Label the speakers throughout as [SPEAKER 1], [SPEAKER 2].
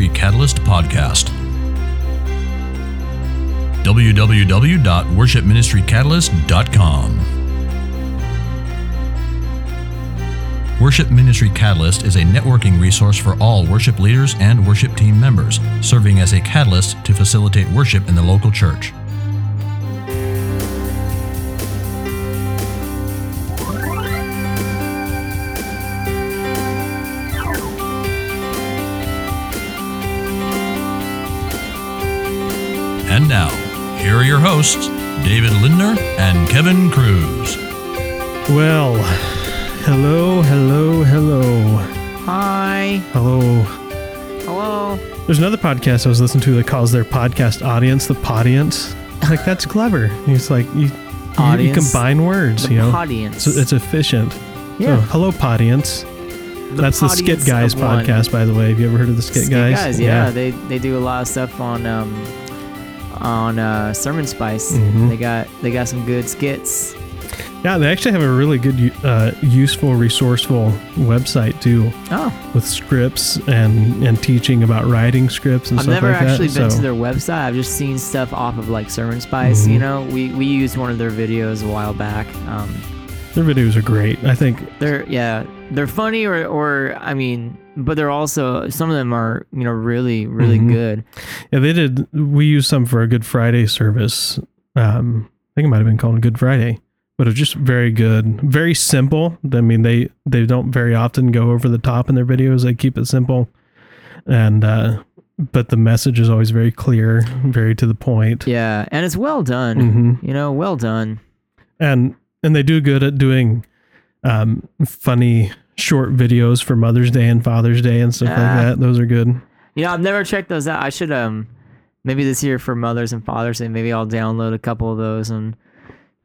[SPEAKER 1] Ministry Catalyst podcast. www.worshipministrycatalyst.com. Worship Ministry Catalyst is a networking resource for all worship leaders and worship team members, serving as a catalyst to facilitate worship in the local church. Here are your hosts, David Lindner and Kevin Cruz.
[SPEAKER 2] Well, hello, hello, hello,
[SPEAKER 3] Hi.
[SPEAKER 2] hello.
[SPEAKER 3] Hello.
[SPEAKER 2] There's another podcast I was listening to that calls their podcast audience the Podience. Like that's clever. It's like you, you, you combine words,
[SPEAKER 3] The
[SPEAKER 2] you know.
[SPEAKER 3] Podience.
[SPEAKER 2] So it's efficient.
[SPEAKER 3] Yeah.
[SPEAKER 2] So, hello, Podience.
[SPEAKER 3] The
[SPEAKER 2] That's the Skit Guys
[SPEAKER 3] of one.
[SPEAKER 2] podcast, by the way. Have you ever heard of the Skit,
[SPEAKER 3] Skit
[SPEAKER 2] Guys?
[SPEAKER 3] yeah. They they do a lot of stuff on um on uh, SermonSpice.
[SPEAKER 2] Mhm.
[SPEAKER 3] They got they got some good skits.
[SPEAKER 2] Yeah, they actually have a really good, uh, useful, resourceful website too,
[SPEAKER 3] Oh,
[SPEAKER 2] with scripts and and teaching about writing scripts and
[SPEAKER 3] I've
[SPEAKER 2] stuff
[SPEAKER 3] never
[SPEAKER 2] like
[SPEAKER 3] actually
[SPEAKER 2] that.
[SPEAKER 3] been
[SPEAKER 2] so,
[SPEAKER 3] to their website. I've just seen stuff off of like SermonSpice.
[SPEAKER 2] Mhm.
[SPEAKER 3] You know, we we used one of their videos a while back. Um,
[SPEAKER 2] their videos are great. I think
[SPEAKER 3] they're yeah, they're funny or or I mean, but they're also some of them are you know really really
[SPEAKER 2] Mhm.
[SPEAKER 3] good.
[SPEAKER 2] Yeah, they did. We used some for a Good Friday service. Um, I think it might have been called Good Friday, but it's just very good, very simple. I mean, they they don't very often go over the top in their videos. They keep it simple, and uh, but the message is always very clear, very to the point.
[SPEAKER 3] Yeah, and it's well done.
[SPEAKER 2] hmm
[SPEAKER 3] You know, well done.
[SPEAKER 2] And and they do good at doing um, funny short videos for Mother's Day and Father's Day and stuff
[SPEAKER 3] Ah.
[SPEAKER 2] like that. Those are good.
[SPEAKER 3] You know, I've never checked those out. I should um maybe this year for Mothers and Fathers Day, maybe I'll download a couple of those and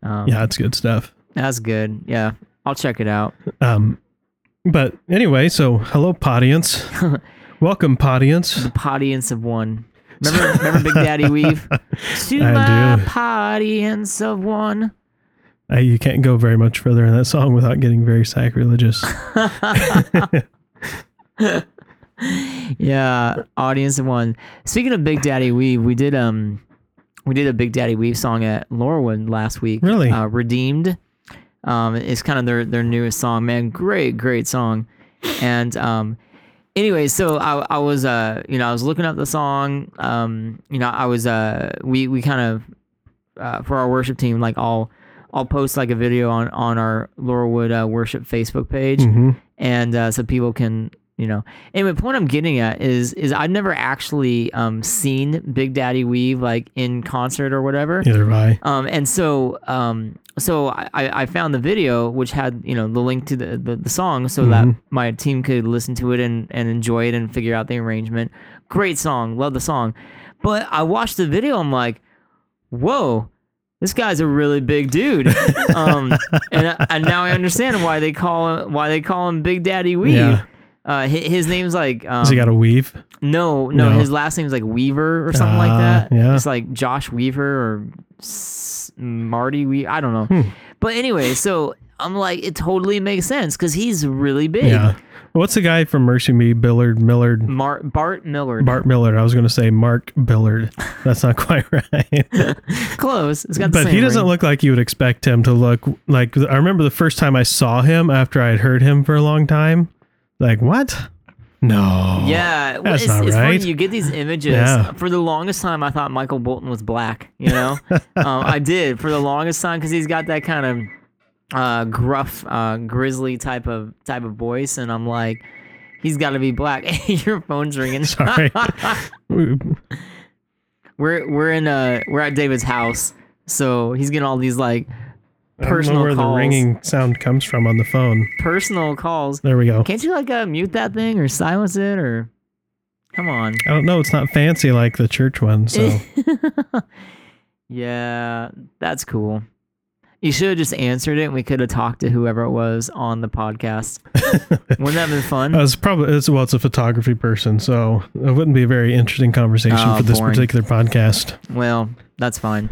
[SPEAKER 3] um,
[SPEAKER 2] Yeah, it's good stuff.
[SPEAKER 3] that's good. Yeah, I'll check it out.
[SPEAKER 2] Um, but anyway, so hello, Podience. Welcome, Podience.
[SPEAKER 3] The Podience of one. Remember, remember Big Daddy Weave? To
[SPEAKER 2] I
[SPEAKER 3] my
[SPEAKER 2] do.
[SPEAKER 3] Podience of one.
[SPEAKER 2] Uh, you can't go very much further in that song without getting very sacrilegious.
[SPEAKER 3] Yeah, audience one. Speaking of Big Daddy Weave, we did um we did a Big Daddy Weave song at Laurelwood last week.
[SPEAKER 2] Really?
[SPEAKER 3] Uh, Redeemed. Um, it's kind of their their newest song. Man, great, great song. And um, anyway, so I I was uh you know I was looking up the song. Um, you know I was uh we we kind of uh, for our worship team like I'll I'll post like a video on on our Laurelwood uh, worship Facebook page.
[SPEAKER 2] Hmm
[SPEAKER 3] and uh, so people can you know. Anyway the point i'm getting at is is i've never actually um seen big daddy weave like in concert or whatever.
[SPEAKER 2] Neither have I.
[SPEAKER 3] um and so um so I, I found the video which had you know the link to the the, the song so that
[SPEAKER 2] Mhm.
[SPEAKER 3] my team could listen to it and and enjoy it and figure out the arrangement. Great song. Love the song. But i watched the video. I'm like whoa this guy's a really big dude um and, and now i understand why they call him why they call him big daddy weave
[SPEAKER 2] Yeah.
[SPEAKER 3] uh, his, his name's like um,
[SPEAKER 2] Has he got a weave?
[SPEAKER 3] no, no,
[SPEAKER 2] No.
[SPEAKER 3] his last name's like Weaver or something like
[SPEAKER 2] Ah,
[SPEAKER 3] that.
[SPEAKER 2] yeah.
[SPEAKER 3] It's like Josh Weaver or S- Marty Weaver. I don't know.
[SPEAKER 2] Hmm.
[SPEAKER 3] But anyway, so I'm like, it totally makes sense because he's really big.
[SPEAKER 2] Yeah. What's the guy from MercyMe? Billard Millard.
[SPEAKER 3] Mar- Bart Millard.
[SPEAKER 2] Bart Millard. I was going to say Mark Billard. That's not quite right.
[SPEAKER 3] Close. It's got the
[SPEAKER 2] but he doesn't
[SPEAKER 3] ring.
[SPEAKER 2] look like you would expect him to look like. I remember the first time I saw him after I had heard him for a long time. Like, what? No.
[SPEAKER 3] Yeah, well,
[SPEAKER 2] That's
[SPEAKER 3] it's,
[SPEAKER 2] not
[SPEAKER 3] it's
[SPEAKER 2] right.
[SPEAKER 3] funny. You get these images.
[SPEAKER 2] Yeah.
[SPEAKER 3] For the longest time, I thought Michael Bolton was black. You know, um, I did for the longest time because he's got that kind of uh, gruff, uh, grizzly type of type of voice, and I'm like, he's got to be black. Your phone's ringing.
[SPEAKER 2] Sorry.
[SPEAKER 3] we're we're in uh we're at David's house, so he's getting all these like
[SPEAKER 2] I don't know
[SPEAKER 3] personal
[SPEAKER 2] where
[SPEAKER 3] calls.
[SPEAKER 2] the ringing sound comes from on the phone.
[SPEAKER 3] personal calls.
[SPEAKER 2] There we go.
[SPEAKER 3] Can't you like uh, mute that thing or silence it or? Come on.
[SPEAKER 2] I don't know. It's not fancy like the church one. So
[SPEAKER 3] yeah, that's cool. You should have just answered it and we could have talked to whoever it was on the podcast. Wouldn't that have been fun?
[SPEAKER 2] I was probably it's well, it's a photography person, so it wouldn't be a very interesting conversation
[SPEAKER 3] Oh,
[SPEAKER 2] for this
[SPEAKER 3] boring.
[SPEAKER 2] particular podcast.
[SPEAKER 3] Well, that's fine.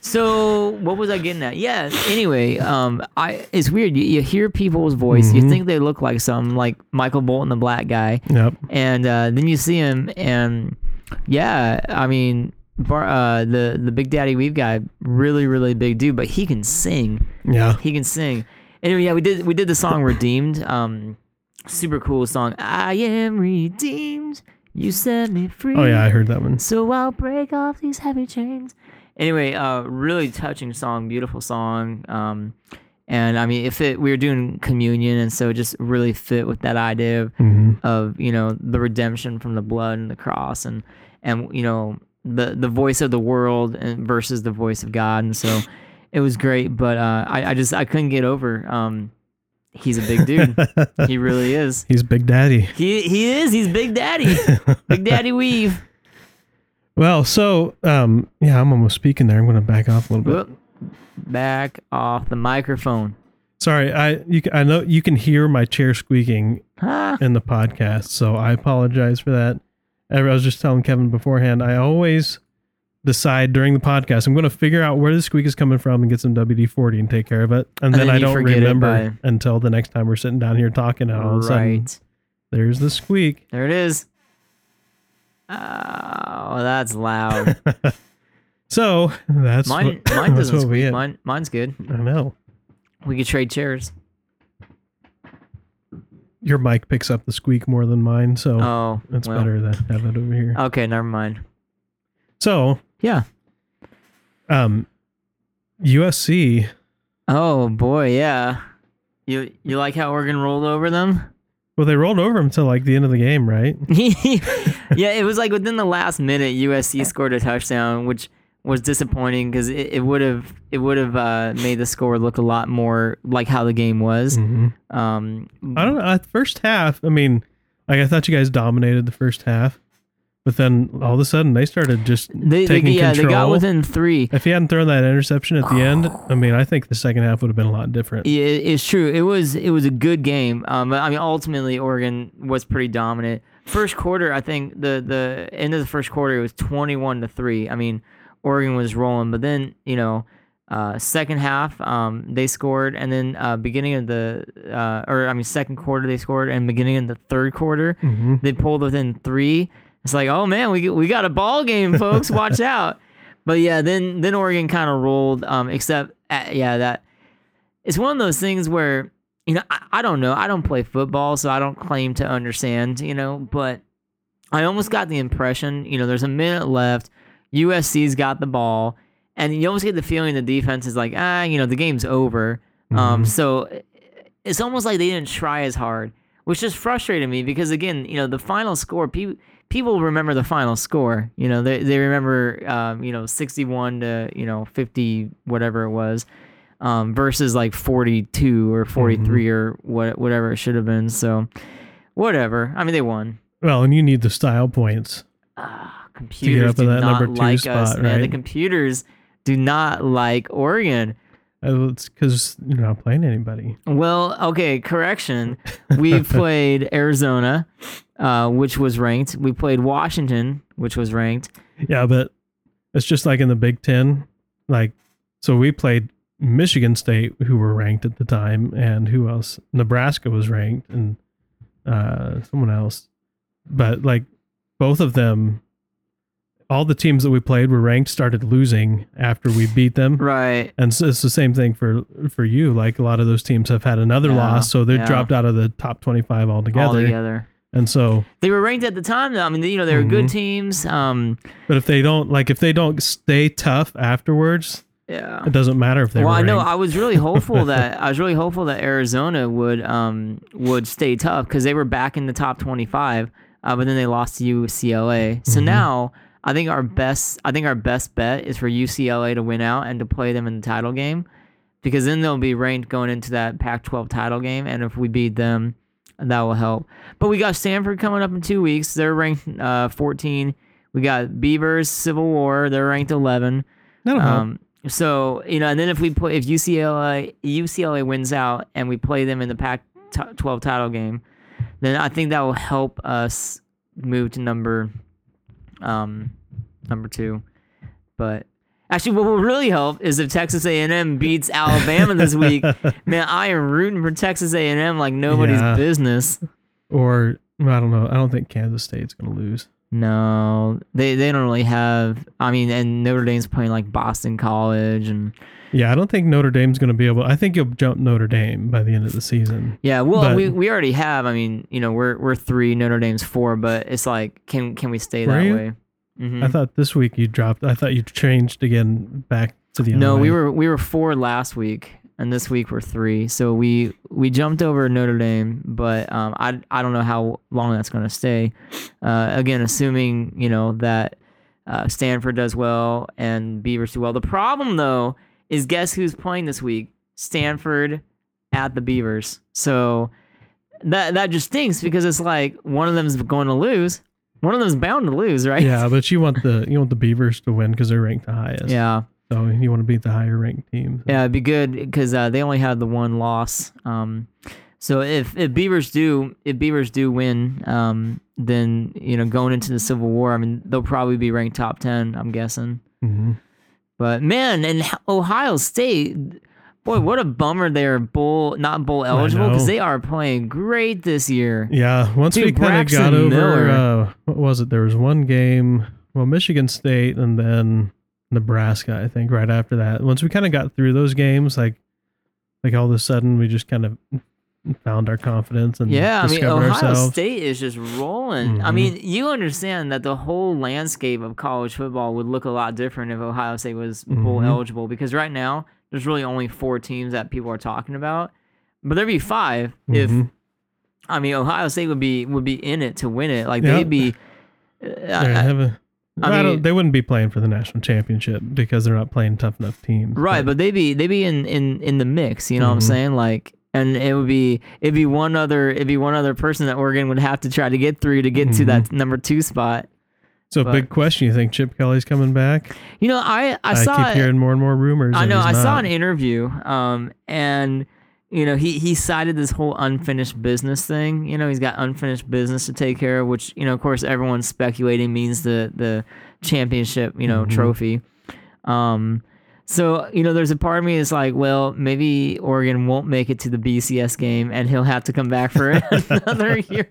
[SPEAKER 3] So what was I getting at? Yeah. Anyway, um, I it's weird. You, you hear people's voice, you
[SPEAKER 2] Mhm.
[SPEAKER 3] think they look like some like Michael Bolton, the black guy,
[SPEAKER 2] Yep.
[SPEAKER 3] and uh, then you see him, and yeah, I mean, Bar, uh, the the Big Daddy Weave guy, really really big dude, but he can sing.
[SPEAKER 2] Yeah.
[SPEAKER 3] He can sing. Anyway, yeah, we did we did the song Redeemed. Um, super cool song. I am redeemed. You set me free.
[SPEAKER 2] Oh yeah, I heard that one.
[SPEAKER 3] So I'll break off these heavy chains. Anyway, uh, really touching song, beautiful song. Um, and I mean, if it we were doing communion, and so it just really fit with that idea of,
[SPEAKER 2] hmm
[SPEAKER 3] of you know the redemption from the blood and the cross, and and you know the the voice of the world and versus the voice of God, and so it was great. But uh, I I just I couldn't get over. Um, he's a big dude. he really is.
[SPEAKER 2] He's Big Daddy.
[SPEAKER 3] He he is. He's Big Daddy. Big Daddy Weave.
[SPEAKER 2] Well, so um, yeah, I'm almost speaking there. I'm going to back off a little bit.
[SPEAKER 3] Back off the microphone.
[SPEAKER 2] Sorry, I you I know you can hear my chair squeaking
[SPEAKER 3] Ah,
[SPEAKER 2] in the podcast, so I apologize for that. I was just telling Kevin beforehand. I always decide during the podcast I'm going to figure out where the squeak is coming from and get some WD forty and take care of it, and,
[SPEAKER 3] And
[SPEAKER 2] then,
[SPEAKER 3] then
[SPEAKER 2] I don't remember
[SPEAKER 3] by-
[SPEAKER 2] until the next time we're sitting down here talking, and all of a sudden there's the squeak.
[SPEAKER 3] There it is. Oh, that's loud.
[SPEAKER 2] So that's
[SPEAKER 3] Mine,
[SPEAKER 2] what,
[SPEAKER 3] mine doesn't squeak. Mine, mine's good.
[SPEAKER 2] I know
[SPEAKER 3] We could trade chairs.
[SPEAKER 2] Your mic picks up the squeak more than mine, so
[SPEAKER 3] Oh,
[SPEAKER 2] it's
[SPEAKER 3] well.
[SPEAKER 2] better to have it over here.
[SPEAKER 3] Okay, never mind.
[SPEAKER 2] So
[SPEAKER 3] Yeah.
[SPEAKER 2] um, USC.
[SPEAKER 3] Oh boy, yeah. You you like how Oregon rolled over them?
[SPEAKER 2] Well, they rolled over them till like the end of the game, right?
[SPEAKER 3] yeah, it was like within the last minute, USC scored a touchdown, which was disappointing because it, it would have it would have uh, made the score look a lot more like how the game was.
[SPEAKER 2] hmm
[SPEAKER 3] Um,
[SPEAKER 2] I don't know. At first half, I mean, like I thought you guys dominated the first half, but then all of a sudden they started just
[SPEAKER 3] they, they
[SPEAKER 2] taking
[SPEAKER 3] yeah
[SPEAKER 2] control.
[SPEAKER 3] they got within three.
[SPEAKER 2] if he hadn't thrown that interception at the end, I mean, I think the second half would have been a lot different.
[SPEAKER 3] Yeah, it- it's true. It was it was a good game. Um, but I mean, ultimately Oregon was pretty dominant. First quarter, I think the the end of the first quarter it was twenty one to three. I mean, Oregon was rolling, but then you know, uh, second half, um, they scored, and then uh, beginning of the uh, or I mean, second quarter they scored, and beginning of the third quarter
[SPEAKER 2] hmm
[SPEAKER 3] they pulled within three. It's like, oh man, we we got a ball game, folks. Watch out. But yeah, then then Oregon kind of rolled. Um, except uh, yeah, that it's one of those things where you know I, I don't know. I don't play football, so I don't claim to understand. You know, but I almost got the impression. You know, there's a minute left. USC's got the ball, and you almost get the feeling the defense is like, ah, you know, the game's over. Um,
[SPEAKER 2] Mhm.
[SPEAKER 3] so it's almost like they didn't try as hard, which just frustrated me because again, you know, the final score, people people remember the final score. You know, they they remember, um, you know, sixty one to you know fifty whatever it was, um, versus like forty two or forty three or what whatever it should have been. So whatever. I mean, they won.
[SPEAKER 2] Well, and you need the style points.
[SPEAKER 3] Ah, computers do not like us,
[SPEAKER 2] spot,
[SPEAKER 3] man. The computers do not like Oregon.
[SPEAKER 2] Uh, It's because you're not playing anybody.
[SPEAKER 3] Well, okay, correction. We played Arizona, uh, which was ranked. We played Washington, which was ranked.
[SPEAKER 2] Yeah, but it's just like in the Big Ten. Like, so we played Michigan State, who were ranked at the time, and who else? Nebraska was ranked, and uh, someone else. But like, both of them, all the teams that we played were ranked, started losing after we beat them.
[SPEAKER 3] Right.
[SPEAKER 2] And so it's the same thing for for you. Like a lot of those teams have had another
[SPEAKER 3] Yeah,
[SPEAKER 2] loss, so they
[SPEAKER 3] yeah.
[SPEAKER 2] dropped out of the top twenty-five altogether.
[SPEAKER 3] All together.
[SPEAKER 2] And so,
[SPEAKER 3] They were ranked at the time. Though. I mean, you know, they were good
[SPEAKER 2] Mhm.
[SPEAKER 3] teams. Um,
[SPEAKER 2] but if they don't like, if they don't stay tough afterwards,
[SPEAKER 3] yeah.
[SPEAKER 2] it doesn't matter if they.
[SPEAKER 3] Well, I know. I was really hopeful that I was really hopeful that Arizona would um would stay tough because they were back in the top twenty five, uh, but then they lost to UCLA. So
[SPEAKER 2] Mhm.
[SPEAKER 3] now I think our best I think our best bet is for UCLA to win out and to play them in the title game, because then they'll be ranked going into that Pac twelve title game, and if we beat them, that will help. But we got Stanford coming up in two weeks. They're ranked uh, fourteen. We got Beavers Civil War. They're ranked eleven.
[SPEAKER 2] That'll help.
[SPEAKER 3] Um, so you know, and then if we play, if UCLA UCLA wins out and we play them in the Pac-12 title game, then I think that will help us move to number, um, number two. But Actually, what will really help is if Texas A&M beats Alabama this week. Man, I am rooting for Texas A&M like nobody's
[SPEAKER 2] Yeah.
[SPEAKER 3] business.
[SPEAKER 2] Or I don't know. I don't think Kansas State's going to lose.
[SPEAKER 3] No, they they don't really have. I mean, and Notre Dame's playing like Boston College, and
[SPEAKER 2] Yeah, I don't think Notre Dame's going to be able. I think you'll jump Notre Dame by the end of the season.
[SPEAKER 3] yeah. Well,
[SPEAKER 2] But-
[SPEAKER 3] we, we already have. I mean, you know, we're we're three. Notre Dame's four, but it's like, can can we stay that
[SPEAKER 2] you?
[SPEAKER 3] way? Mhm.
[SPEAKER 2] I thought this week you dropped. I thought you changed again back to the
[SPEAKER 3] No, we were we were four last week, and this week we're three. So we we jumped over Notre Dame, but um, I I don't know how long that's going to stay. Uh, again, assuming you know that uh, Stanford does well and Beavers do well. The problem though is guess who's playing this week? Stanford at the Beavers. So that that just stinks because it's like one of them's going to lose. One of them's bound to lose, right?
[SPEAKER 2] Yeah, but you want the you want the Beavers to win because they're ranked the highest.
[SPEAKER 3] Yeah.
[SPEAKER 2] So you want to beat the higher ranked teams.
[SPEAKER 3] Yeah, it'd be good because uh, they only had the one loss. Um, so if, if Beavers do if Beavers do win, um, then you know going into the Civil War, I mean they'll probably be ranked top ten. I'm guessing.
[SPEAKER 2] hmm
[SPEAKER 3] But man, and Ohio State, boy, what a bummer they're bowl not bowl eligible because they are playing great this year.
[SPEAKER 2] Yeah. Once
[SPEAKER 3] Dude,
[SPEAKER 2] we kind of got over, uh, what was it? There was one game. Well, Michigan State and then Nebraska. I think right after that. Once we kind of got through those games, like like all of a sudden we just kind of found our confidence and
[SPEAKER 3] Yeah, I mean Ohio
[SPEAKER 2] ourselves.
[SPEAKER 3] State is just rolling. I
[SPEAKER 2] Mhm.
[SPEAKER 3] mean, you understand that the whole landscape of college football would look a lot different if Ohio State was bowl
[SPEAKER 2] Mhm.
[SPEAKER 3] eligible because right now there's really only four teams that people are talking about. But there'd be five if
[SPEAKER 2] Mhm.
[SPEAKER 3] I mean Ohio State would be would be in it to win it. Like
[SPEAKER 2] Yep.
[SPEAKER 3] they'd be uh, I-
[SPEAKER 2] have a-
[SPEAKER 3] I
[SPEAKER 2] I
[SPEAKER 3] mean-
[SPEAKER 2] they wouldn't be playing for the national championship because they're not playing tough enough teams.
[SPEAKER 3] Right, but they'd be they'd be in in in the mix. You know what I'm
[SPEAKER 2] Mhm.
[SPEAKER 3] saying? Like, and it would be it'd be one other it'd be one other person that Oregon would have to try to get through to get to
[SPEAKER 2] Mhm.
[SPEAKER 3] that number two spot.
[SPEAKER 2] so
[SPEAKER 3] but-
[SPEAKER 2] big question: You think Chip Kelly's coming back?
[SPEAKER 3] You know, I I,
[SPEAKER 2] I,
[SPEAKER 3] saw
[SPEAKER 2] keep hearing more and more rumors.
[SPEAKER 3] I know I saw an interview, um, and you know he he cited this whole unfinished business thing. You know, he's got unfinished business to take care of, which you know, of course, everyone's speculating means the the championship, you know,
[SPEAKER 2] Mhm.
[SPEAKER 3] trophy. Um, so you know, there's a part of me that's like, well, maybe Oregon won't make it to the BCS game, and he'll have to come back for another year.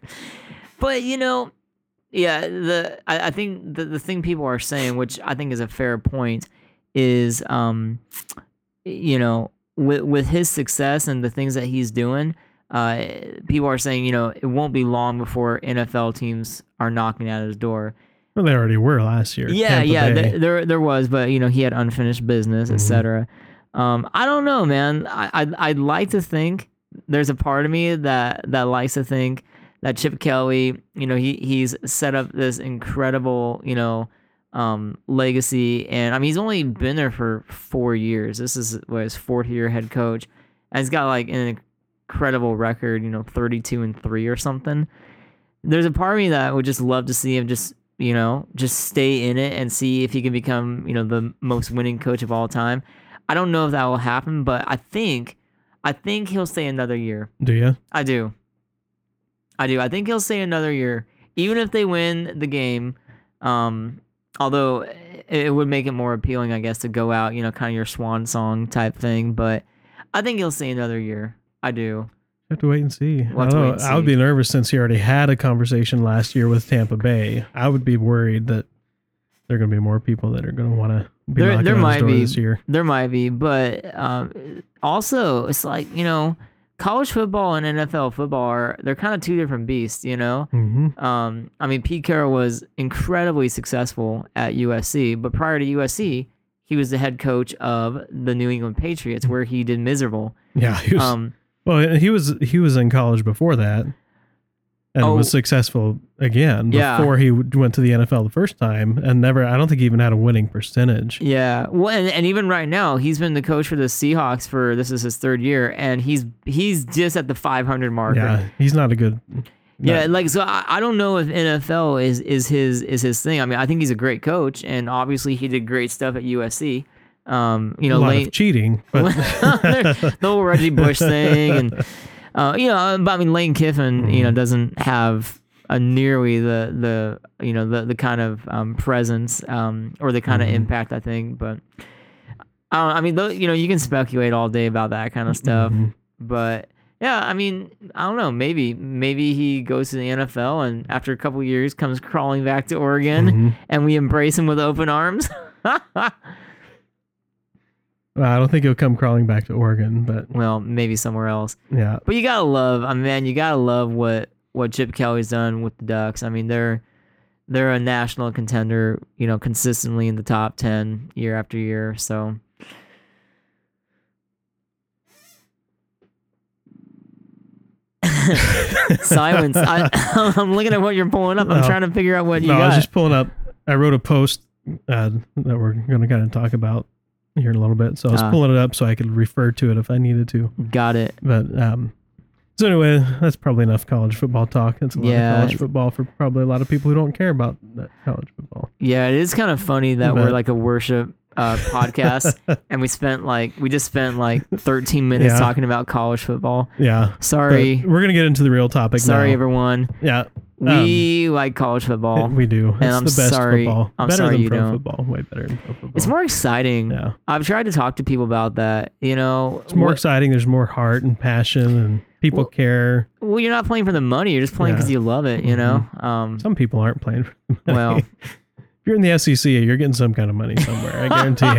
[SPEAKER 3] But you know, yeah, the I, I think the the thing people are saying, which I think is a fair point, is um, you know, with with his success and the things that he's doing, uh, people are saying, you know, it won't be long before NFL teams are knocking at his door.
[SPEAKER 2] Well, they already were last year.
[SPEAKER 3] Yeah,
[SPEAKER 2] Tampa
[SPEAKER 3] yeah, th- there there was, but you know, he had unfinished business,
[SPEAKER 2] Mhm.
[SPEAKER 3] etc. Um, I don't know, man. I I'd, I'd like to think there's a part of me that that likes to think that Chip Kelly, you know, he he's set up this incredible, you know, um, legacy, and I mean, he's only been there for four years. This is what his fourth year head coach, and he's got like an incredible record, you know, 32 and three or something. There's a part of me that would just love to see him just you know, just stay in it and see if he can become, you know, the most winning coach of all time. I don't know if that will happen, but I think, I think he'll stay another year.
[SPEAKER 2] Do you?
[SPEAKER 3] I do. I do. I think he'll stay another year, even if they win the game. Um, although it, would make it more appealing, I guess, to go out, you know, kind of your swan song type thing. But I think he'll see another year. I do.
[SPEAKER 2] have to wait and see.
[SPEAKER 3] We'll
[SPEAKER 2] I,
[SPEAKER 3] wait and
[SPEAKER 2] I would be nervous since he already had a conversation last year with Tampa Bay. I would be worried that there are going to be more people that are going to want to be
[SPEAKER 3] There-
[SPEAKER 2] knocking
[SPEAKER 3] there might be.
[SPEAKER 2] this year.
[SPEAKER 3] There might be, but um, also it's like you know, college football and NFL football are they're kind of two different beasts. You know,
[SPEAKER 2] hmm
[SPEAKER 3] um, I mean, Pete Carroll was incredibly successful at USC, but prior to USC, he was the head coach of the New England Patriots, where he did miserable.
[SPEAKER 2] Yeah, he was,
[SPEAKER 3] Um,
[SPEAKER 2] well, he was he was in college before that, and
[SPEAKER 3] Oh.
[SPEAKER 2] was successful again
[SPEAKER 3] Yeah.
[SPEAKER 2] before he went to the NFL the first time, and never. I don't think he even had a winning percentage.
[SPEAKER 3] yeah, well, and, and even right now, he's been the coach for the Seahawks for this is his third year, and he's he's just at the 500 mark.
[SPEAKER 2] Yeah, he's not a good.
[SPEAKER 3] Yeah, like so I, I don't know if NFL is is his is his thing. I mean, I think he's a great coach and obviously he did great stuff at USC. Um, you know,
[SPEAKER 2] of cheating, but
[SPEAKER 3] the whole Reggie Bush thing and uh, you know, but I mean Lane Kiffin, you know,
[SPEAKER 2] Mm-hmm.
[SPEAKER 3] doesn't have a nearly the the you know the the kind of um, presence um, or the kind of impact I think, but I, don't, I mean, you know, you can speculate all day about that kind of stuff,
[SPEAKER 2] Mhm.
[SPEAKER 3] but yeah, I mean, I don't know. Maybe, maybe he goes to the NFL and after a couple years comes crawling back to Oregon,
[SPEAKER 2] Mhm.
[SPEAKER 3] and we embrace him with open arms.
[SPEAKER 2] I don't think he'll come crawling back to Oregon, but
[SPEAKER 3] well, maybe somewhere else.
[SPEAKER 2] yeah,
[SPEAKER 3] But you gotta love, I mean, man, you gotta love what what Chip Kelly's done with the Ducks. I mean, they're they're a national contender, you know, consistently in the top ten year after year. So silence. I, I'm looking at what you're pulling up. I'm
[SPEAKER 2] No.
[SPEAKER 3] trying to figure out what you
[SPEAKER 2] no, I was just pulling up. I wrote a post uh, that we're going to kind of talk about here in a little bit, so I was
[SPEAKER 3] Ah.
[SPEAKER 2] pulling it up so I could refer to it if I needed to.
[SPEAKER 3] Got it.
[SPEAKER 2] But um, so anyway, that's probably enough college football talk. That's a lot
[SPEAKER 3] Yeah.
[SPEAKER 2] of college football for probably a lot of people who don't care about that college football.
[SPEAKER 3] Yeah, it is kind of funny that we're like a worship uh, podcast, and we spent like we just spent like 13 minutes
[SPEAKER 2] Yeah.
[SPEAKER 3] talking about college football.
[SPEAKER 2] Yeah. but
[SPEAKER 3] Sorry,
[SPEAKER 2] we're gonna get into the real topic.
[SPEAKER 3] sorry
[SPEAKER 2] now.
[SPEAKER 3] everyone.
[SPEAKER 2] Yeah,
[SPEAKER 3] We like college football.
[SPEAKER 2] we do. It's
[SPEAKER 3] I'm
[SPEAKER 2] the best
[SPEAKER 3] sorry-
[SPEAKER 2] football.
[SPEAKER 3] I'm
[SPEAKER 2] better
[SPEAKER 3] sorry
[SPEAKER 2] than
[SPEAKER 3] you
[SPEAKER 2] pro
[SPEAKER 3] don't.
[SPEAKER 2] football. Way better than pro football.
[SPEAKER 3] It's more exciting.
[SPEAKER 2] Yeah,
[SPEAKER 3] I've tried to talk to people about that. You know,
[SPEAKER 2] it's more
[SPEAKER 3] what-
[SPEAKER 2] exciting. There's more heart and passion, and people
[SPEAKER 3] Well-
[SPEAKER 2] care.
[SPEAKER 3] well, you're not playing for the money. You're just playing because
[SPEAKER 2] Yeah.
[SPEAKER 3] you love it. You know. Um,
[SPEAKER 2] Some people aren't playing. For the money.
[SPEAKER 3] well,
[SPEAKER 2] if you're in the SEC, you're getting some kind of money somewhere. I guarantee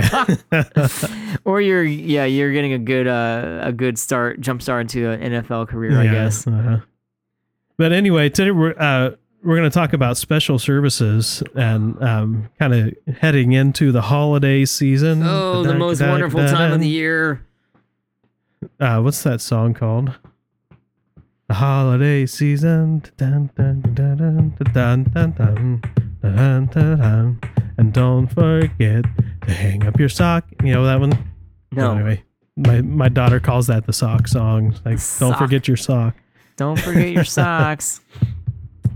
[SPEAKER 2] you.
[SPEAKER 3] or you're yeah, you're getting a good uh, a good start, jump start into an NFL career. I guess.
[SPEAKER 2] uh-huh. But anyway, today we're uh, we're going to talk about special services and um, kind of heading into the holiday season.
[SPEAKER 3] Oh, the most wonderful time of the year.
[SPEAKER 2] Uh, what's that song called? The holiday season. And don't forget to hang up your sock. You know that one?
[SPEAKER 3] No.
[SPEAKER 2] Anyway, my, my daughter calls that the sock song. Like, don't forget your sock
[SPEAKER 3] don't forget your socks.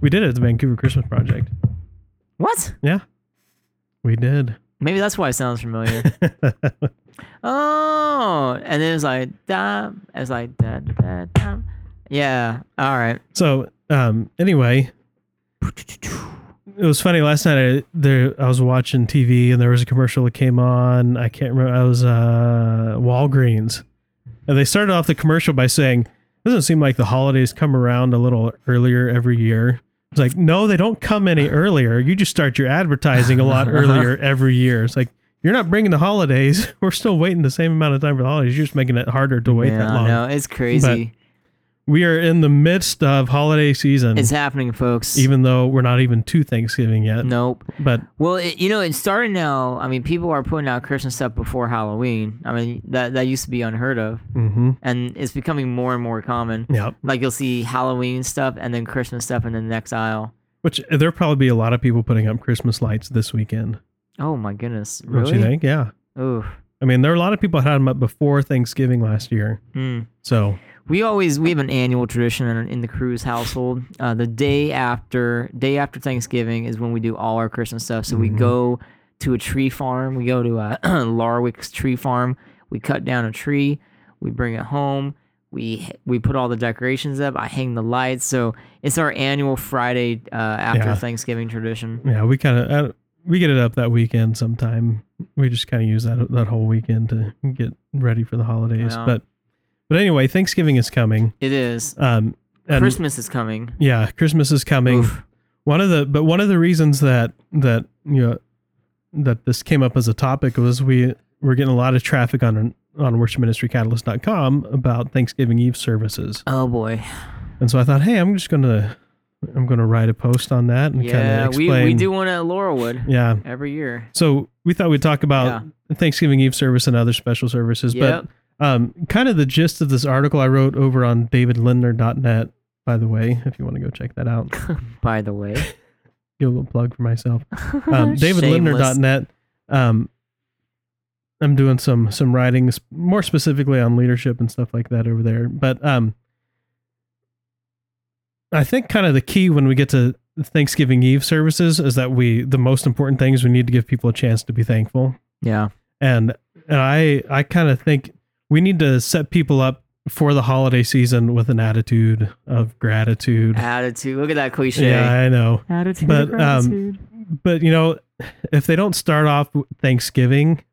[SPEAKER 2] We did it at the Vancouver Christmas Project.
[SPEAKER 3] What?
[SPEAKER 2] Yeah, we did.
[SPEAKER 3] Maybe that's why it sounds familiar. oh, and then it's like da. It's like da da da. Yeah. All right.
[SPEAKER 2] so, um, anyway, it was funny last night. I, there, I was watching TV and there was a commercial that came on. I can't remember. I was uh, Walgreens, and they started off the commercial by saying, "Doesn't seem like the holidays come around a little earlier every year." It's like, no, they don't come any earlier. You just start your advertising a lot earlier every year. It's like you're not bringing the holidays. We're still waiting the same amount of time for the holidays. You're just making it harder to wait
[SPEAKER 3] yeah,
[SPEAKER 2] that long.
[SPEAKER 3] no, it's crazy.
[SPEAKER 2] We are in the midst of holiday season,
[SPEAKER 3] it's happening, folks.
[SPEAKER 2] even though we're not even to Thanksgiving yet.
[SPEAKER 3] nope.
[SPEAKER 2] But
[SPEAKER 3] Well, it, you know, it's starting now. I mean, people are putting out Christmas stuff before Halloween. I mean, that that used to be unheard of,
[SPEAKER 2] hmm
[SPEAKER 3] and it's becoming more and more common.
[SPEAKER 2] yeah,
[SPEAKER 3] Like you'll see Halloween stuff and then Christmas stuff in the next aisle.
[SPEAKER 2] which there'll probably be a lot of people putting up Christmas lights this weekend.
[SPEAKER 3] Oh my goodness! Really?
[SPEAKER 2] Don't you think? Yeah.
[SPEAKER 3] Oof.
[SPEAKER 2] I mean, there are a lot of people had them up before Thanksgiving last year.
[SPEAKER 3] Hmm.
[SPEAKER 2] So
[SPEAKER 3] We always we have an annual tradition in, in the Cruz household. Uh, the day after day after Thanksgiving is when we do all our Christmas stuff. So we
[SPEAKER 2] Mhm.
[SPEAKER 3] go to a tree farm. We go to uh, Larwick's tree farm. We cut down a tree. We bring it home. We we put all the decorations up. I hang the lights. So it's our annual Friday uh, after
[SPEAKER 2] Yeah.
[SPEAKER 3] Thanksgiving tradition.
[SPEAKER 2] yeah, we kind of uh, we get it up that weekend sometime. We just kind of use that that whole weekend to get ready for the holidays.
[SPEAKER 3] Yeah.
[SPEAKER 2] But but anyway, Thanksgiving is coming.
[SPEAKER 3] It is.
[SPEAKER 2] Um, and
[SPEAKER 3] Christmas is coming.
[SPEAKER 2] yeah, Christmas is coming.
[SPEAKER 3] Oof.
[SPEAKER 2] One of the but one of the reasons that that you know that this came up as a topic was we were getting a lot of traffic on on worshipministrycatalyst.com about Thanksgiving Eve services.
[SPEAKER 3] Oh boy.
[SPEAKER 2] And so I thought, hey, I'm just gonna I'm gonna write a post on that and kind
[SPEAKER 3] Yeah,
[SPEAKER 2] of
[SPEAKER 3] we,
[SPEAKER 2] explain.
[SPEAKER 3] we do one at Laurelwood
[SPEAKER 2] Yeah.
[SPEAKER 3] every year.
[SPEAKER 2] So we thought we'd talk about Thanksgiving Eve service and other special services.
[SPEAKER 3] Yep.
[SPEAKER 2] But um, kind of the gist of this article I wrote over on davidlindner.net, by the way, if you want to go check that out.
[SPEAKER 3] By the way.
[SPEAKER 2] Give a little plug for myself. um, davidlindner.net. Um, I'm doing some some writings more specifically on leadership and stuff like that over there. But um, I think kind of the key when we get to Thanksgiving Eve services is that we the most important thing is we need to give people a chance to be thankful.
[SPEAKER 3] Yeah.
[SPEAKER 2] And and I I kind of think we need to set people up for the holiday season with an attitude of gratitude.
[SPEAKER 3] Attitude. Look at that cliche.
[SPEAKER 2] Yeah, I know.
[SPEAKER 3] Attitude.
[SPEAKER 2] But, um, but you know, if they don't start off Thanksgiving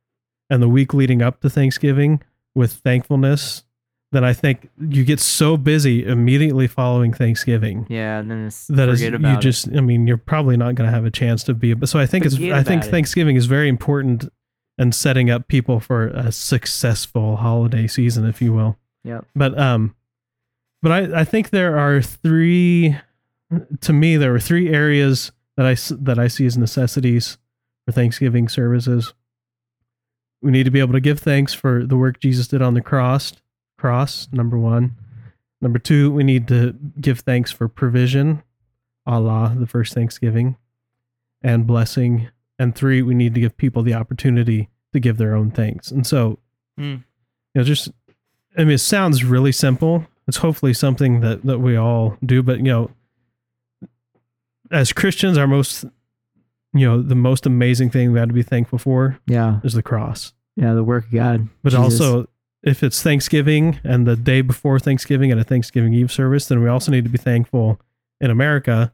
[SPEAKER 2] and the week leading up to Thanksgiving with thankfulness, then I think you get so busy immediately following Thanksgiving
[SPEAKER 3] Yeah, and then it's
[SPEAKER 2] that is
[SPEAKER 3] forget
[SPEAKER 2] you
[SPEAKER 3] about it.
[SPEAKER 2] just I mean you're probably not going to have a chance to be but so I think it's I think
[SPEAKER 3] it.
[SPEAKER 2] Thanksgiving is very important in setting up people for a successful holiday season if you will.
[SPEAKER 3] Yep.
[SPEAKER 2] But um but I I think there are three to me there were three areas that I that I see as necessities for Thanksgiving services. We need to be able to give thanks for the work Jesus did on the cross, cross number 1. Number 2, we need to give thanks for provision, Allah, the first Thanksgiving, and blessing. And 3, we need to give people the opportunity to give their own thanks. And so
[SPEAKER 3] Hmm.
[SPEAKER 2] you know just I mean it sounds really simple. It's hopefully something that that we all do, but you know as Christians our most you know the most amazing thing we have to be thankful for
[SPEAKER 3] yeah,
[SPEAKER 2] is the cross.
[SPEAKER 3] yeah, the work of God.
[SPEAKER 2] But
[SPEAKER 3] Jesus.
[SPEAKER 2] also, if it's Thanksgiving and the day before Thanksgiving and a Thanksgiving Eve service, then we also need to be thankful in America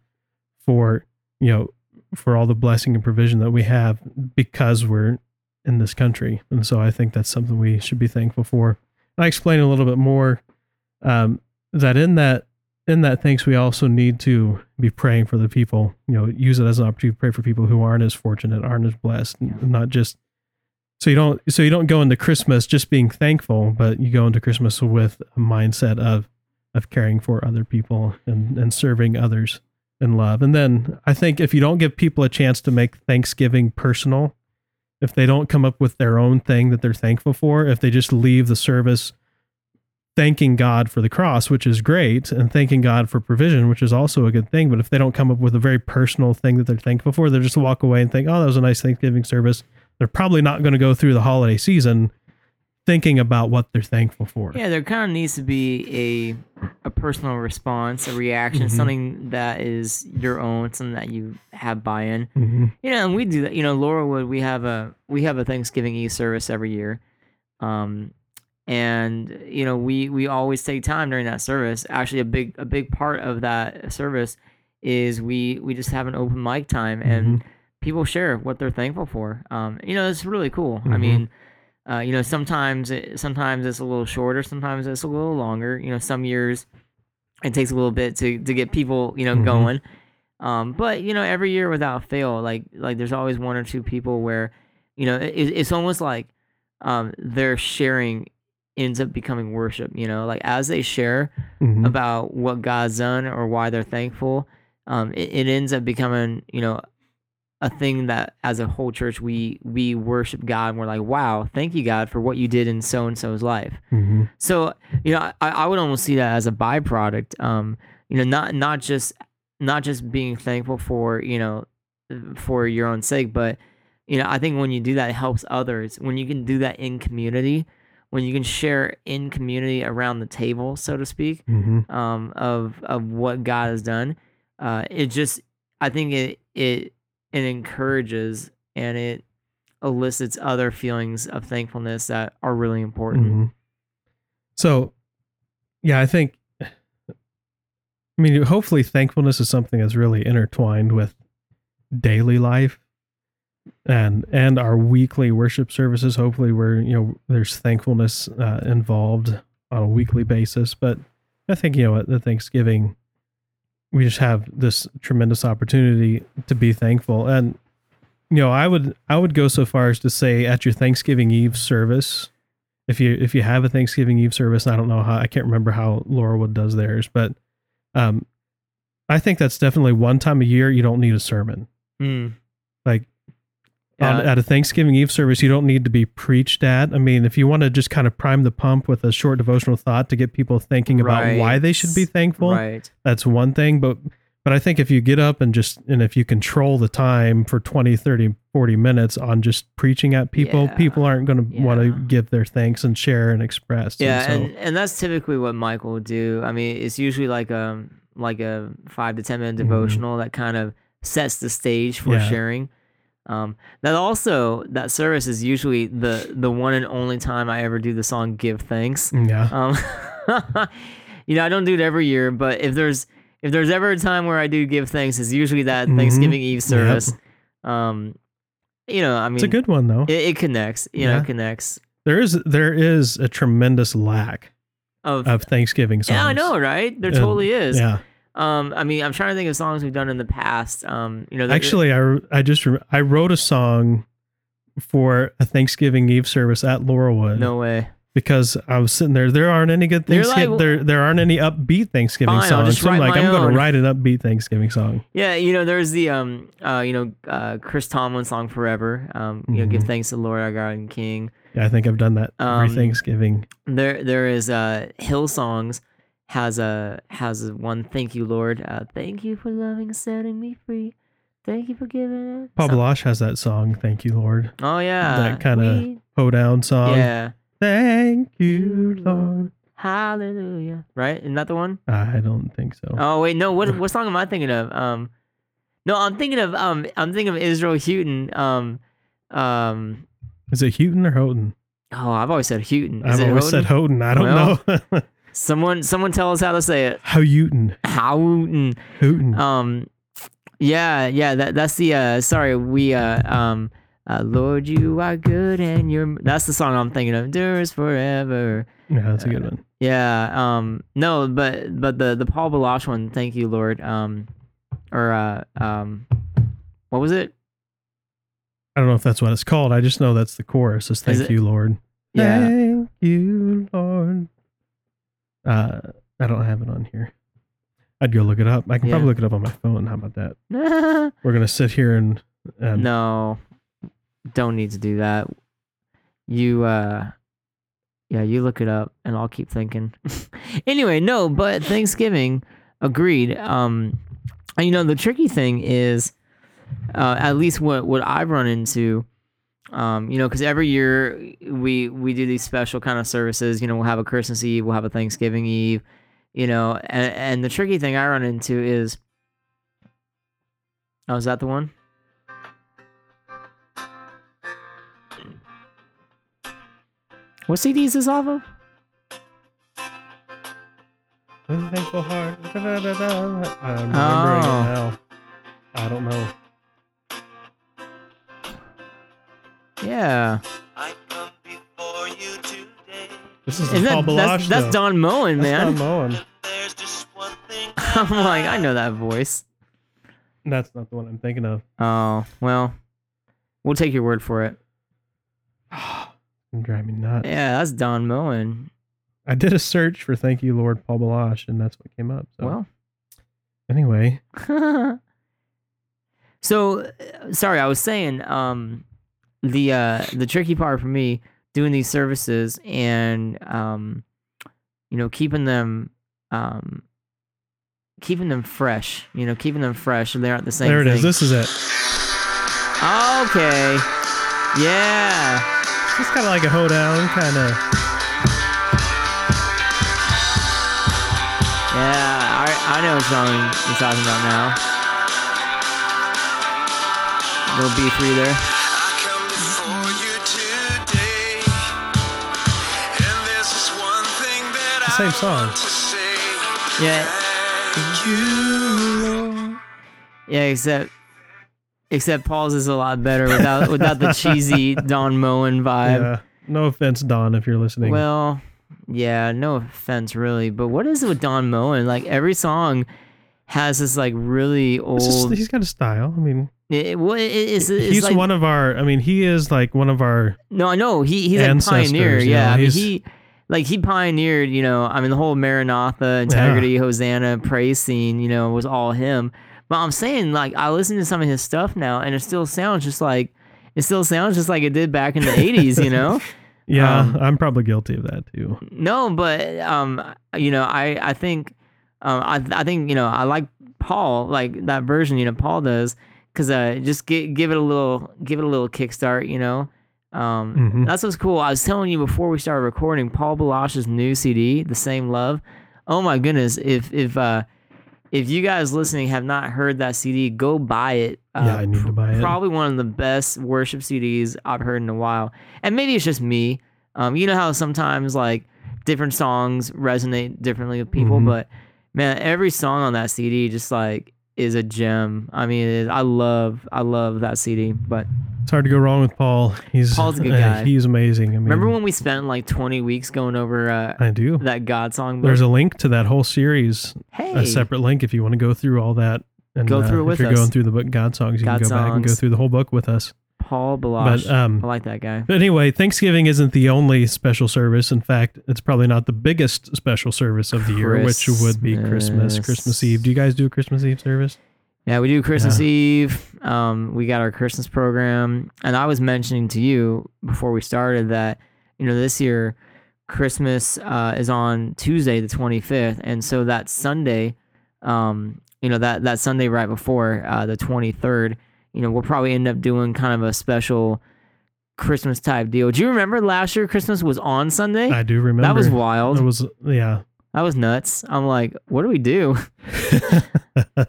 [SPEAKER 2] for you know for all the blessing and provision that we have because we're in this country. And so I think that's something we should be thankful for. And I explain a little bit more um, that in that in that thanks we also need to be praying for the people. You know, use it as an opportunity to pray for people who aren't as fortunate, aren't as blessed,
[SPEAKER 3] Yeah.
[SPEAKER 2] not just so you don't so you don't go into Christmas just being thankful, but you go into Christmas with a mindset of of caring for other people and and serving others in love. And then I think if you don't give people a chance to make Thanksgiving personal, if they don't come up with their own thing that they're thankful for, if they just leave the service thanking God for the cross, which is great, and thanking God for provision, which is also a good thing. But if they don't come up with a very personal thing that they're thankful for, they just walk away and think, oh, that was a nice Thanksgiving service. They're probably not going to go through the holiday season thinking about what they're thankful for.
[SPEAKER 3] Yeah, there kind of needs to be a a personal response, a reaction,
[SPEAKER 2] Mhm.
[SPEAKER 3] something that is your own, something that you have buy-in.
[SPEAKER 2] Mhm.
[SPEAKER 3] You know, and we do that. You know, Laurelwood, we have a we have a Thanksgiving Eve service every year, um, and you know we we always take time during that service. Actually, a big a big part of that service is we we just have an open mic time and people share what they're thankful for. Um, you know, it's really cool. I
[SPEAKER 2] Mhm.
[SPEAKER 3] mean, uh, you know, sometimes it, sometimes it's a little shorter, sometimes it's a little longer. You know, some years it takes a little bit to to get people you know
[SPEAKER 2] Mhm.
[SPEAKER 3] going. Um, but you know, every year without fail, like like there's always one or two people where, you know, it, it's almost like um, their sharing ends up becoming worship. You know, like as they share
[SPEAKER 2] Mhm.
[SPEAKER 3] about what God's done or why they're thankful, um, it, it ends up becoming, you know, a thing that as a whole church we we worship God and we're like, wow, thank you God for what you did in so and so's life.
[SPEAKER 2] Mhm.
[SPEAKER 3] So you know, I, I would almost see that as a byproduct. Um, you know, not not just not just being thankful for you know for your own sake, but you know, I think when you do that, it helps others. When you can do that in community, when you can share in community around the table, so to speak,
[SPEAKER 2] Mhm.
[SPEAKER 3] um, of of what God has done, uh, it just I think it it it encourages and it elicits other feelings of thankfulness that are really important.
[SPEAKER 2] Mhm. So, yeah, I think. I mean, hopefully, thankfulness is something that's really intertwined with daily life, and and our weekly worship services. Hopefully, where you know there's thankfulness uh, involved on a weekly basis. But I think you know at the Thanksgiving, we just have this tremendous opportunity to be thankful, and you know I would I would go so far as to say at your Thanksgiving Eve service if you if you have a Thanksgiving Eve service, I don't know how I can't remember how Laurelwood does theirs, but um, I think that's definitely one time a year you don't need a sermon.
[SPEAKER 3] Mm.
[SPEAKER 2] Like on, at a Thanksgiving Eve service, you don't need to be preached at. I mean, if you want to just kind of prime the pump with a short devotional thought to get people thinking about why they should be thankful,
[SPEAKER 3] Right.
[SPEAKER 2] that's one thing. But but I think if you get up and just and if you control the time for 20, 30, 40 minutes on just preaching at people,
[SPEAKER 3] Yeah.
[SPEAKER 2] people aren't going to want to give their thanks and share and express.
[SPEAKER 3] Yeah,
[SPEAKER 2] so,
[SPEAKER 3] and, and that's typically what Michael would do. I mean, it's usually like a like a five to ten minute
[SPEAKER 2] Mhm.
[SPEAKER 3] devotional that kind of sets the stage for
[SPEAKER 2] Yeah.
[SPEAKER 3] sharing. Um, that also that service is usually the the one and only time I ever do the song "Give Thanks."
[SPEAKER 2] yeah.
[SPEAKER 3] Um, you know, I don't do it every year, but if there's if there's ever a time where I do give thanks, it's usually that
[SPEAKER 2] Mhm.
[SPEAKER 3] Thanksgiving Eve
[SPEAKER 2] Yep.
[SPEAKER 3] service. Um, you know, I mean,
[SPEAKER 2] It's a good one though.
[SPEAKER 3] It, it connects. You know,
[SPEAKER 2] Yeah.
[SPEAKER 3] it connects.
[SPEAKER 2] there is there is a tremendous lack
[SPEAKER 3] Of,
[SPEAKER 2] of Thanksgiving songs.
[SPEAKER 3] yeah, I know, right? There totally is.
[SPEAKER 2] Yeah.
[SPEAKER 3] Um, I mean, I'm trying to think of songs we've done in the past. Um, you know,
[SPEAKER 2] Actually, I I just rem- I wrote a song for a Thanksgiving Eve service at Laurelwood
[SPEAKER 3] no way.
[SPEAKER 2] because I was sitting there. There aren't any good
[SPEAKER 3] You're like,
[SPEAKER 2] there there aren't any upbeat Thanksgiving
[SPEAKER 3] Fine,
[SPEAKER 2] songs. So I'm like, I'm going to write an upbeat Thanksgiving song.
[SPEAKER 3] Yeah, you know, there's the um, uh, you know, uh, Chris Tomlin song "Forever." Um, you know, give
[SPEAKER 2] Mhm.
[SPEAKER 3] thanks to the Lord our God and King.
[SPEAKER 2] Yeah, I think I've done that every
[SPEAKER 3] Um,
[SPEAKER 2] Thanksgiving.
[SPEAKER 3] There, there is uh, Hillsongs has a has a one. Thank you, Lord. Uh, thank you for loving, and setting me free. Thank you for giving. it.
[SPEAKER 2] Paul Baloche has that song. Thank you, Lord.
[SPEAKER 3] Oh yeah,
[SPEAKER 2] that kinda
[SPEAKER 3] We-
[SPEAKER 2] down song.
[SPEAKER 3] yeah.
[SPEAKER 2] Thank you, Lord.
[SPEAKER 3] Hallelujah. Right? Isn't that the one?
[SPEAKER 2] I don't think so.
[SPEAKER 3] Oh wait, no. What what song am I thinking of? Um, no, I'm thinking of um, I'm thinking of Israel Houghton. Um, um.
[SPEAKER 2] Is it Houghton or Houghton?
[SPEAKER 3] Oh, I've always said Houghton. Is
[SPEAKER 2] I've
[SPEAKER 3] it
[SPEAKER 2] always
[SPEAKER 3] Houghton?
[SPEAKER 2] said Houghton. I don't
[SPEAKER 3] Well,
[SPEAKER 2] know.
[SPEAKER 3] Someone, someone, tell us how to say it.
[SPEAKER 2] Houghton.
[SPEAKER 3] Houghton.
[SPEAKER 2] Houghton.
[SPEAKER 3] Um, yeah, yeah. That that's the. Uh, sorry, we. Uh, um, uh, Lord, you are good, and you're. That's the song I'm thinking of. Endures forever.
[SPEAKER 2] yeah, that's a
[SPEAKER 3] uh,
[SPEAKER 2] good one.
[SPEAKER 3] Yeah. Um. No, but but the the Paul Baloche one. Thank you, Lord. Um, or uh um, what was it?
[SPEAKER 2] I don't know if that's what it's called. I just know that's the chorus. Is thank you, Lord.
[SPEAKER 3] Yeah.
[SPEAKER 2] Thank you, Lord. Uh, I don't have it on here. I'd go look it up. I can
[SPEAKER 3] Yeah.
[SPEAKER 2] probably look it up on my phone. How about that? We're gonna sit here and, and
[SPEAKER 3] no, don't need to do that. You uh yeah, you look it up and I'll keep thinking. anyway, no, but Thanksgiving, agreed. Um and you know the tricky thing is uh at least what what I've run into um, you know, because every year we we do these special kind of services. You know, we'll have a Christmas Eve, we'll have a Thanksgiving Eve. You know, and and the tricky thing I run into is, oh, is that the one? What CD is this off of?
[SPEAKER 2] With a thankful heart. da-da-da-da. I'm remembering
[SPEAKER 3] Oh.
[SPEAKER 2] now. I don't know.
[SPEAKER 3] Yeah,
[SPEAKER 4] I come before you today.
[SPEAKER 2] This is
[SPEAKER 3] Isn't
[SPEAKER 2] Paul
[SPEAKER 3] that,
[SPEAKER 2] Baloche.
[SPEAKER 3] that's, that's
[SPEAKER 2] though.
[SPEAKER 3] Don Moen,
[SPEAKER 2] That's
[SPEAKER 3] man.
[SPEAKER 2] Don Moen.
[SPEAKER 4] There's just one thing.
[SPEAKER 3] I'm like, I know that voice.
[SPEAKER 2] That's not the one I'm thinking of.
[SPEAKER 3] Oh well, we'll take your word for it.
[SPEAKER 2] It's driving me nuts.
[SPEAKER 3] Yeah, that's Don Moen.
[SPEAKER 2] I did a search for "Thank You, Lord," Paul Baloche, and that's what came up. So
[SPEAKER 3] Well.
[SPEAKER 2] anyway,
[SPEAKER 3] so uh, sorry, I was saying um the uh the tricky part for me doing these services and um you know keeping them um keeping them fresh, you know, keeping them fresh and they aren't the same
[SPEAKER 2] there it is.
[SPEAKER 3] thing.
[SPEAKER 2] This is it.
[SPEAKER 3] Okay. Yeah.
[SPEAKER 2] It's kind of like a hoedown, kind of.
[SPEAKER 3] Yeah, I I know what song you're talking about now. Little B three there.
[SPEAKER 2] The same song.
[SPEAKER 4] want to say.
[SPEAKER 3] Yeah. Yeah, except except Paul's is a lot better without without the cheesy Don Moen vibe.
[SPEAKER 2] Yeah. No offense, Don, if you're listening.
[SPEAKER 3] Well, yeah, no offense really, but what is it with Don Moen? Like every song has this like really
[SPEAKER 2] It's just-
[SPEAKER 3] old.
[SPEAKER 2] he's got a style. I mean,
[SPEAKER 3] It, it- it's, it's
[SPEAKER 2] he's
[SPEAKER 3] like,
[SPEAKER 2] one of our. I mean, he is like one of our.
[SPEAKER 3] No, I know he he's like pioneer.
[SPEAKER 2] you
[SPEAKER 3] Yeah, I mean
[SPEAKER 2] he's-
[SPEAKER 3] he like he pioneered. You know, I mean the whole Maranatha, integrity, Hosanna, praise scene. You know, was all him. But I'm saying like I listen to some of his stuff now, and it still sounds just like it still sounds just like it did back in the '80s. You know.
[SPEAKER 2] Yeah,
[SPEAKER 3] Um,
[SPEAKER 2] I'm probably guilty of that too.
[SPEAKER 3] No, but um, you know, I I think um, I I think you know I like Paul like that version. You know, Paul does because uh, just gi- give it a little give it a little kickstart. You know, um,
[SPEAKER 2] Mhm.
[SPEAKER 3] that's what's cool. I was telling you before we started recording, Paul Baloche's new CD, "The Same Love." Oh my goodness! If if uh, if you guys listening have not heard that CD, go buy it. Uh,
[SPEAKER 2] Yeah, I need to buy it.
[SPEAKER 3] Probably one of the best worship CDs I've heard in a while. And maybe it's just me. Um, you know how sometimes like different songs resonate differently with people,
[SPEAKER 2] Mhm.
[SPEAKER 3] but man, every song on that CD just like is a gem. I mean, it, I love I love that CD. But
[SPEAKER 2] It's hard to go wrong with Paul. He's
[SPEAKER 3] Paul's a good
[SPEAKER 2] uh,
[SPEAKER 3] guy.
[SPEAKER 2] He's amazing. I mean,
[SPEAKER 3] remember when we spent like 20 weeks going over uh,
[SPEAKER 2] I do.
[SPEAKER 3] that God song? Book?
[SPEAKER 2] There's a link to that whole series,
[SPEAKER 3] hey,
[SPEAKER 2] a separate link if you want to go through all that. And
[SPEAKER 3] Go through it
[SPEAKER 2] uh,
[SPEAKER 3] with
[SPEAKER 2] if you're
[SPEAKER 3] us.
[SPEAKER 2] going through the book God songs, you
[SPEAKER 3] God
[SPEAKER 2] can go back and go through the whole book with us.
[SPEAKER 3] Paul Baloche.
[SPEAKER 2] But um,
[SPEAKER 3] I like that guy.
[SPEAKER 2] But anyway, Thanksgiving isn't the only special service. In fact, it's probably not the biggest special service of the year, which would be Christmas,
[SPEAKER 3] Christmas.
[SPEAKER 2] Eve. Do you guys do a Christmas Eve service?
[SPEAKER 3] Yeah, we do Christmas
[SPEAKER 2] Yeah.
[SPEAKER 3] Eve. Um, we got our Christmas program, and I was mentioning to you before we started that you know this year Christmas uh, is on Tuesday the 25th, and so that Sunday, um, you know that that Sunday right before uh, the 23rd, you know we'll probably end up doing kind of a special Christmas type deal. Do you remember last year Christmas was on Sunday?
[SPEAKER 2] I do remember.
[SPEAKER 3] that was wild.
[SPEAKER 2] That was yeah.
[SPEAKER 3] that was nuts. I'm like, what do we do?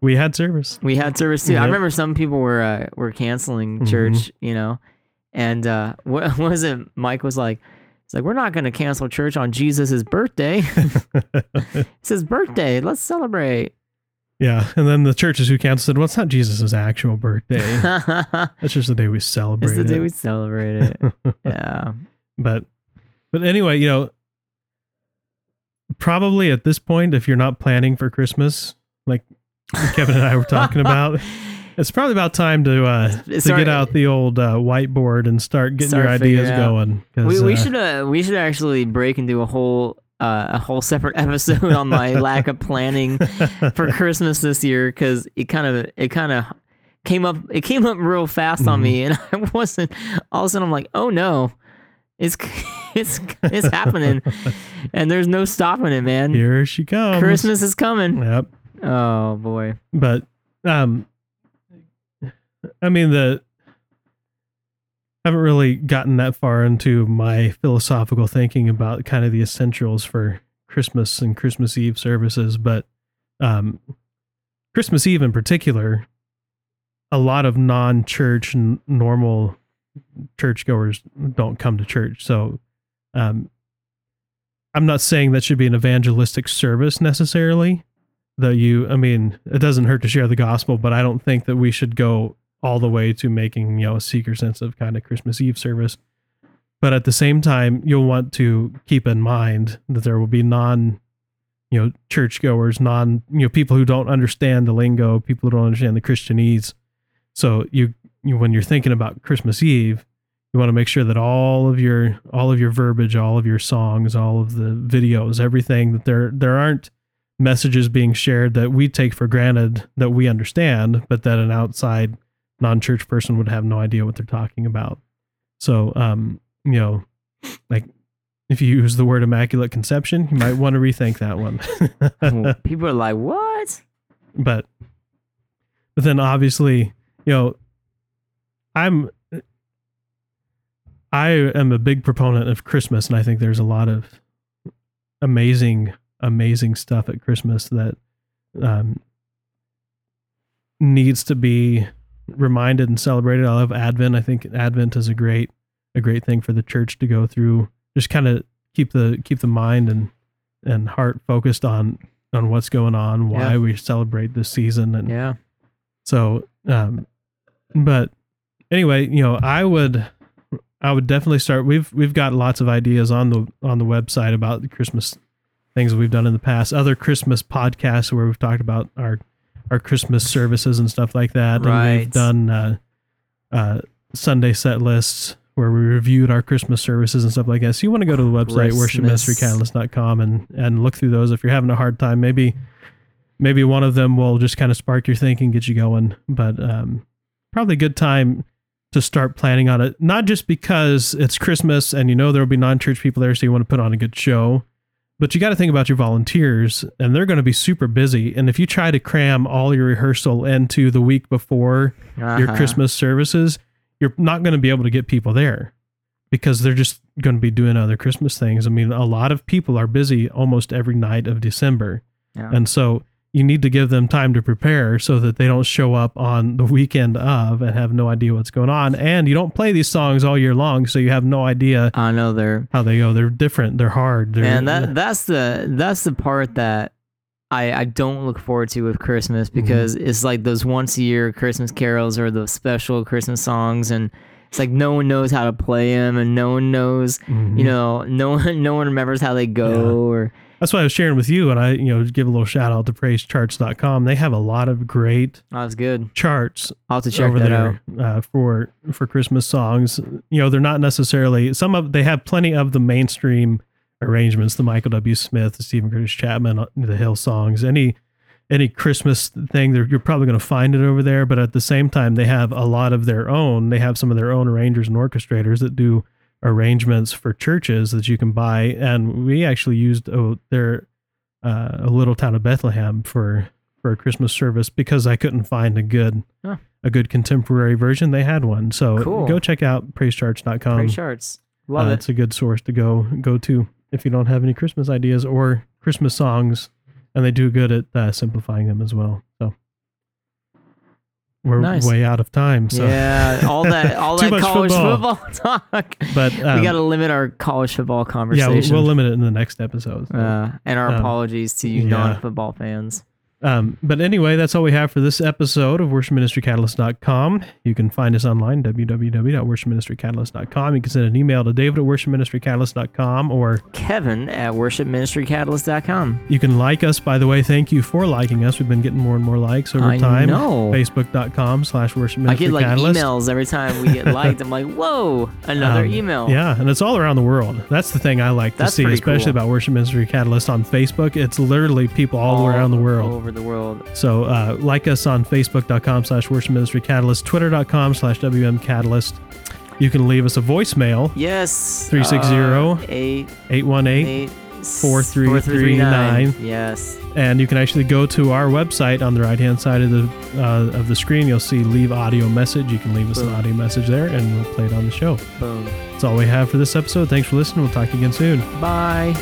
[SPEAKER 2] we had service.
[SPEAKER 3] We had service too. I remember some people were uh, were canceling
[SPEAKER 2] Mhm.
[SPEAKER 3] church, you know, and uh, what, what was it? Mike was like, "It's like we're not going to cancel church on Jesus' birthday. it's his birthday. Let's celebrate."
[SPEAKER 2] Yeah, and then the churches who canceled said, "Well, it's not Jesus' actual birthday.
[SPEAKER 3] it's
[SPEAKER 2] That's just the day we celebrate It's
[SPEAKER 3] the day we celebrate it. yeah,
[SPEAKER 2] but but anyway, you know, probably at this point, if you're not planning for Christmas, like Kevin and I were talking about, it's probably about time to uh, to get out the old uh, whiteboard and start getting
[SPEAKER 3] Start
[SPEAKER 2] your ideas going.
[SPEAKER 3] we, we
[SPEAKER 2] uh,
[SPEAKER 3] should uh, we should actually break into a whole uh, a whole separate episode on my lack of planning for Christmas this year because it kind of it kind of came up it came up real fast on
[SPEAKER 2] Mm-hmm.
[SPEAKER 3] me and I wasn't all of a sudden I'm like oh no it's it's it's happening and there's no stopping it man
[SPEAKER 2] Here she comes.
[SPEAKER 3] Christmas is coming
[SPEAKER 2] Yep.
[SPEAKER 3] oh boy
[SPEAKER 2] But um, I mean the. Haven't really gotten that far into my philosophical thinking about kind of the essentials for Christmas and Christmas Eve services, but um, Christmas Eve in particular, a lot of non-church n- normal churchgoers don't come to church. So, um, I'm not saying that should be an evangelistic service necessarily. Though you, I mean, it doesn't hurt to share the gospel, but I don't think that we should go all the way to making you know a seeker sense of kind of Christmas Eve service. But at the same time, you'll want to keep in mind that there will be non, you know, churchgoers, non, you know, people who don't understand the lingo, people who don't understand the Christianese. So you, you when you're thinking about Christmas Eve, you want to make sure that all of your all of your verbiage, all of your songs, all of the videos, everything that there there aren't messages being shared that we take for granted that we understand, but that an outside non-church person would have no idea what they're talking about. So, um, you know, like if you use the word immaculate conception, you might want to rethink that one.
[SPEAKER 3] people are like what
[SPEAKER 2] but but then obviously, you know, I'm I am a big proponent of Christmas and I think there's a lot of amazing amazing stuff at Christmas that um needs to be reminded and celebrated. I love Advent. I think Advent is a great a great thing for the church to go through. Just kind of keep the keep the mind and and heart focused on on what's going on, why
[SPEAKER 3] Yeah.
[SPEAKER 2] we celebrate this season, and
[SPEAKER 3] yeah
[SPEAKER 2] so. Um, but anyway, you know, I would I would definitely start. We've we've got lots of ideas on the on the website about the Christmas things we've done in the past. Other Christmas podcasts where we've talked about our our Christmas services and stuff like that. And
[SPEAKER 3] Right.
[SPEAKER 2] we've done uh, uh, Sunday set lists where we reviewed our Christmas services and stuff like that. So you want to go to the website
[SPEAKER 3] Christmas.
[SPEAKER 2] worshipministrycatalyst.com and and look through those if you're having a hard time. Maybe maybe one of them will just kind of spark your thinking, get you going. But um, probably a good time to start planning on it. Not just because it's Christmas and you know there will be non-church people there, so you want to put on a good show. But you got to think about your volunteers, and they're going to be super busy. And if you try to cram all your rehearsal into the week before your
[SPEAKER 3] Uh-huh.
[SPEAKER 2] Christmas services, you're not going to be able to get people there because they're just going to be doing other Christmas things. I mean, a lot of people are busy almost every night of December.
[SPEAKER 3] Yeah.
[SPEAKER 2] And so you need to give them time to prepare so that they don't show up on the weekend of and have no idea what's going on. And you don't play these songs all year long, so you have no idea
[SPEAKER 3] I know they're
[SPEAKER 2] how they go. They're different. They're hard. They're,
[SPEAKER 3] Man, that that's the that's the part that I, I don't look forward to with Christmas
[SPEAKER 2] Mm-hmm.
[SPEAKER 3] because it's like those once a year Christmas carols or the special Christmas songs and it's like no one knows how to play them and no one knows
[SPEAKER 2] Mhm.
[SPEAKER 3] you know no one no one remembers how they go
[SPEAKER 2] Yeah.
[SPEAKER 3] or
[SPEAKER 2] That's why I was sharing with you, and I, you know, give a little shout out to praisecharts.com. They have a lot of great
[SPEAKER 3] oh, that's good
[SPEAKER 2] charts
[SPEAKER 3] I'll have to check
[SPEAKER 2] over
[SPEAKER 3] that out
[SPEAKER 2] there uh, for for Christmas songs. You know, they're not necessarily some of they have plenty of the mainstream arrangements, the Michael W. Smith, the Steven Curtis Chapman, uh, the Hill songs, any any Christmas thing. You're probably going to find it over there, but at the same time, they have a lot of their own. They have some of their own arrangers and orchestrators that do arrangements for churches that you can buy. And we actually used oh, their uh, a little town of Bethlehem for for a Christmas service because I couldn't find a good
[SPEAKER 3] Huh.
[SPEAKER 2] a good contemporary version. They had one, so
[SPEAKER 3] Cool.
[SPEAKER 2] go check out praisecharts.com.
[SPEAKER 3] Praise charts love
[SPEAKER 2] uh,
[SPEAKER 3] it
[SPEAKER 2] It's a good source to go go to if you don't have any Christmas ideas or Christmas songs, and they do good at uh, simplifying them as well. So we're
[SPEAKER 3] Nice.
[SPEAKER 2] way out of time. So,
[SPEAKER 3] yeah all that all that college
[SPEAKER 2] football.
[SPEAKER 3] football, talk
[SPEAKER 2] but um,
[SPEAKER 3] we got to limit our college football
[SPEAKER 2] yeah,
[SPEAKER 3] conversation
[SPEAKER 2] we'll, we'll limit it in the next episode. so.
[SPEAKER 3] uh, and our
[SPEAKER 2] Um,
[SPEAKER 3] apologies to you
[SPEAKER 2] yeah.
[SPEAKER 3] non-football fans
[SPEAKER 2] Um, but anyway, that's all we have for this episode of worshipministrycatalyst.com. You can find us online, www.worshipministrycatalyst.com. You can send an email to david at worshipministrycatalyst.com or
[SPEAKER 3] Kevin at worshipministrycatalyst.com.
[SPEAKER 2] you can like us. By the way, thank you for liking us. We've been getting more and more likes over
[SPEAKER 3] I
[SPEAKER 2] time.
[SPEAKER 3] know.
[SPEAKER 2] Facebook.com slash worship
[SPEAKER 3] I get like emails every time we get liked. I'm like, whoa, another
[SPEAKER 2] Um,
[SPEAKER 3] email.
[SPEAKER 2] Yeah, and it's all around the world. That's the thing I like to
[SPEAKER 3] That's
[SPEAKER 2] see, especially
[SPEAKER 3] cool.
[SPEAKER 2] about Worship Ministry Catalyst on Facebook. It's literally people all, around the world.
[SPEAKER 3] Over the world.
[SPEAKER 2] So uh, like us on Facebook.com slash Worship Ministry Catalyst, Twitter.com slash WM Catalyst. You can leave us a voicemail,
[SPEAKER 3] Yes.
[SPEAKER 2] 360
[SPEAKER 3] uh, eight
[SPEAKER 2] 818,
[SPEAKER 3] eight
[SPEAKER 2] 4339.
[SPEAKER 3] Yes.
[SPEAKER 2] and you can actually go to our website on the right hand side of the uh, of the screen. You'll see leave audio message. You can leave us an audio message there, and we'll play it on the show.
[SPEAKER 3] Boom.
[SPEAKER 2] That's all we have for this episode. Thanks for listening. We'll talk again soon.
[SPEAKER 3] Bye.